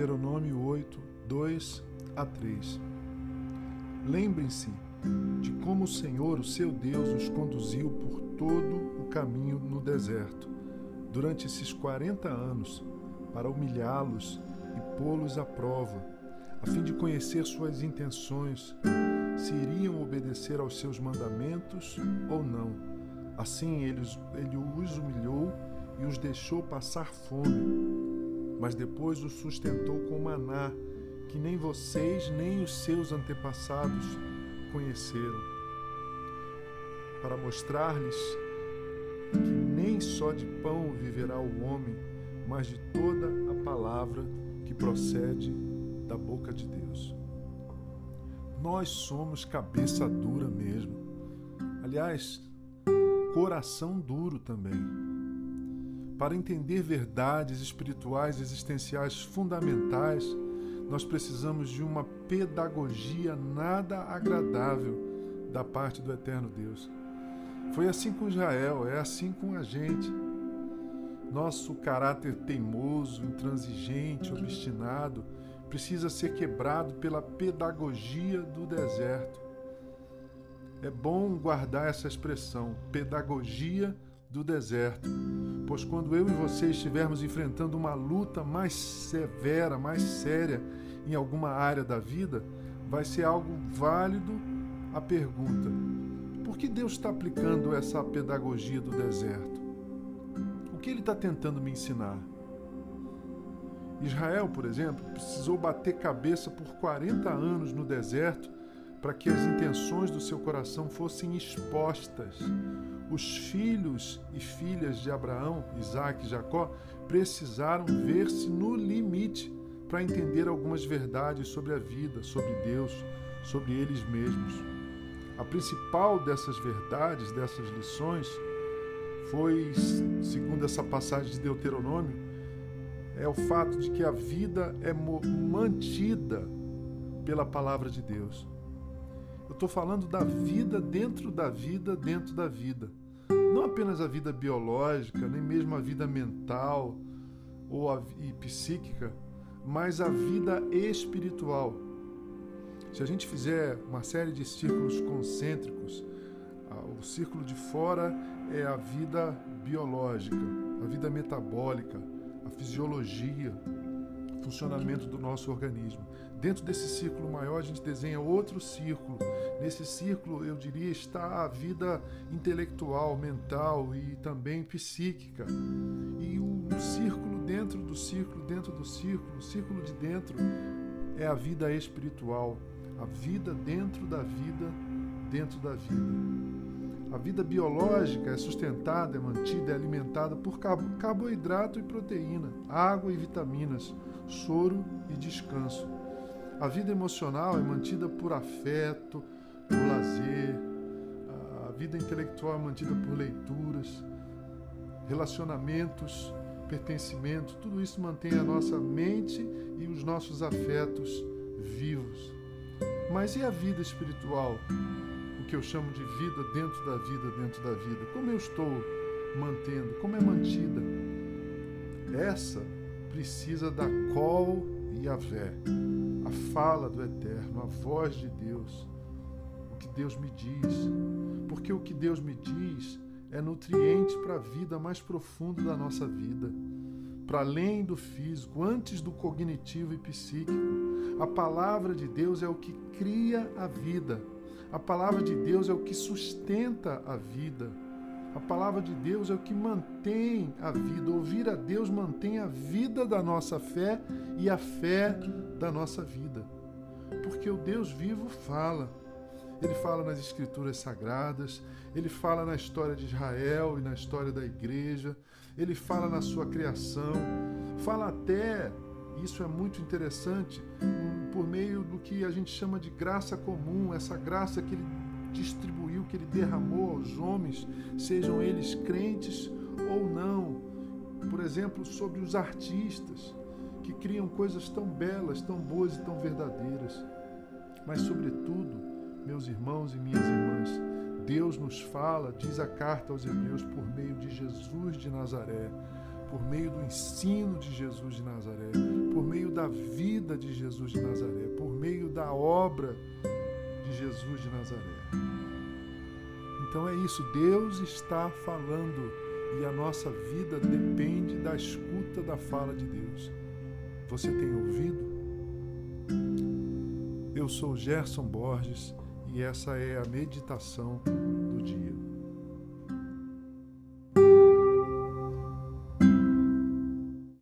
Deuteronômio 8, 2 a 3. Lembrem-se de como o Senhor, o seu Deus, os conduziu por todo o caminho no deserto, durante esses 40 anos, para humilhá-los e pô-los à prova, a fim de conhecer suas intenções, se iriam obedecer aos seus mandamentos ou não. Assim ele, ele os humilhou e os deixou passar fome, mas depois os sustentou com maná, que nem vocês nem os seus antepassados conheceram, para mostrar-lhes que nem só de pão viverá o homem, mas de toda a palavra que procede da boca de Deus. Nós somos cabeça dura mesmo. Aliás, coração duro também. Para entender verdades espirituais existenciais fundamentais, nós precisamos de uma pedagogia nada agradável da parte do eterno Deus. Foi assim com Israel, é assim com a gente. Nosso caráter teimoso, intransigente, obstinado, precisa ser quebrado pela pedagogia do deserto. É bom guardar essa expressão, pedagogia do deserto, pois quando eu e você estivermos enfrentando uma luta mais severa, mais séria em alguma área da vida, vai ser algo válido a pergunta: por que Deus está aplicando essa pedagogia do deserto? O que Ele está tentando me ensinar? Israel, por exemplo, precisou bater cabeça por 40 anos no deserto para que as intenções do seu coração fossem expostas. Os filhos e filhas de Abraão, Isaac e Jacó precisaram ver-se no limite para entender algumas verdades sobre a vida, sobre Deus, sobre eles mesmos. A principal dessas verdades, dessas lições, foi, segundo essa passagem de Deuteronômio, é o fato de que a vida é mantida pela palavra de Deus. Estou falando da vida dentro da vida, dentro da vida. Não apenas a vida biológica, nem mesmo a vida mental ou a, e psíquica, mas a vida espiritual. Se a gente fizer uma série de círculos concêntricos, o círculo de fora é a vida biológica, a vida metabólica, a fisiologia, funcionamento do nosso organismo. Dentro desse círculo maior, a gente desenha outro círculo. Nesse círculo, eu diria, está a vida intelectual, mental e também psíquica. E o círculo dentro do círculo, dentro do círculo, o círculo de dentro é a vida espiritual, a vida dentro da vida, dentro da vida. A vida biológica é sustentada, é mantida, é alimentada por carboidrato e proteína, água e vitaminas, soro e descanso. A vida emocional é mantida por afeto, por lazer. A vida intelectual é mantida por leituras, relacionamentos, pertencimento. Tudo isso mantém a nossa mente e os nossos afetos vivos. Mas e a vida espiritual? Que eu chamo de vida dentro da vida, dentro da vida. Como eu estou mantendo? Como é mantida? Essa precisa da col e a vé, a fala do Eterno, a voz de Deus, o que Deus me diz. Porque o que Deus me diz é nutriente para a vida mais profunda da nossa vida, para além do físico, antes do cognitivo e psíquico. A palavra de Deus é o que cria a vida a palavra de Deus é o que sustenta a vida. A palavra de Deus é o que mantém a vida. Ouvir a Deus mantém a vida da nossa fé e a fé da nossa vida. Porque o Deus vivo fala. Ele fala nas escrituras sagradas, ele fala na história de Israel e na história da igreja, ele fala na sua criação, fala até, isso é muito interessante, por meio do que a gente chama de graça comum, essa graça que ele distribuiu, que ele derramou aos homens, sejam eles crentes ou não. Por exemplo, sobre os artistas que criam coisas tão belas, tão boas e tão verdadeiras. Mas, sobretudo, meus irmãos e minhas irmãs, Deus nos fala, diz a carta aos Hebreus, por meio de Jesus de Nazaré, por meio do ensino de Jesus de Nazaré, por meio da vida de Jesus de Nazaré, por meio da obra de Jesus de Nazaré. Então é isso, Deus está falando e a nossa vida depende da escuta da fala de Deus. Você tem ouvido? Eu sou Gerson Borges e essa é a meditação do dia.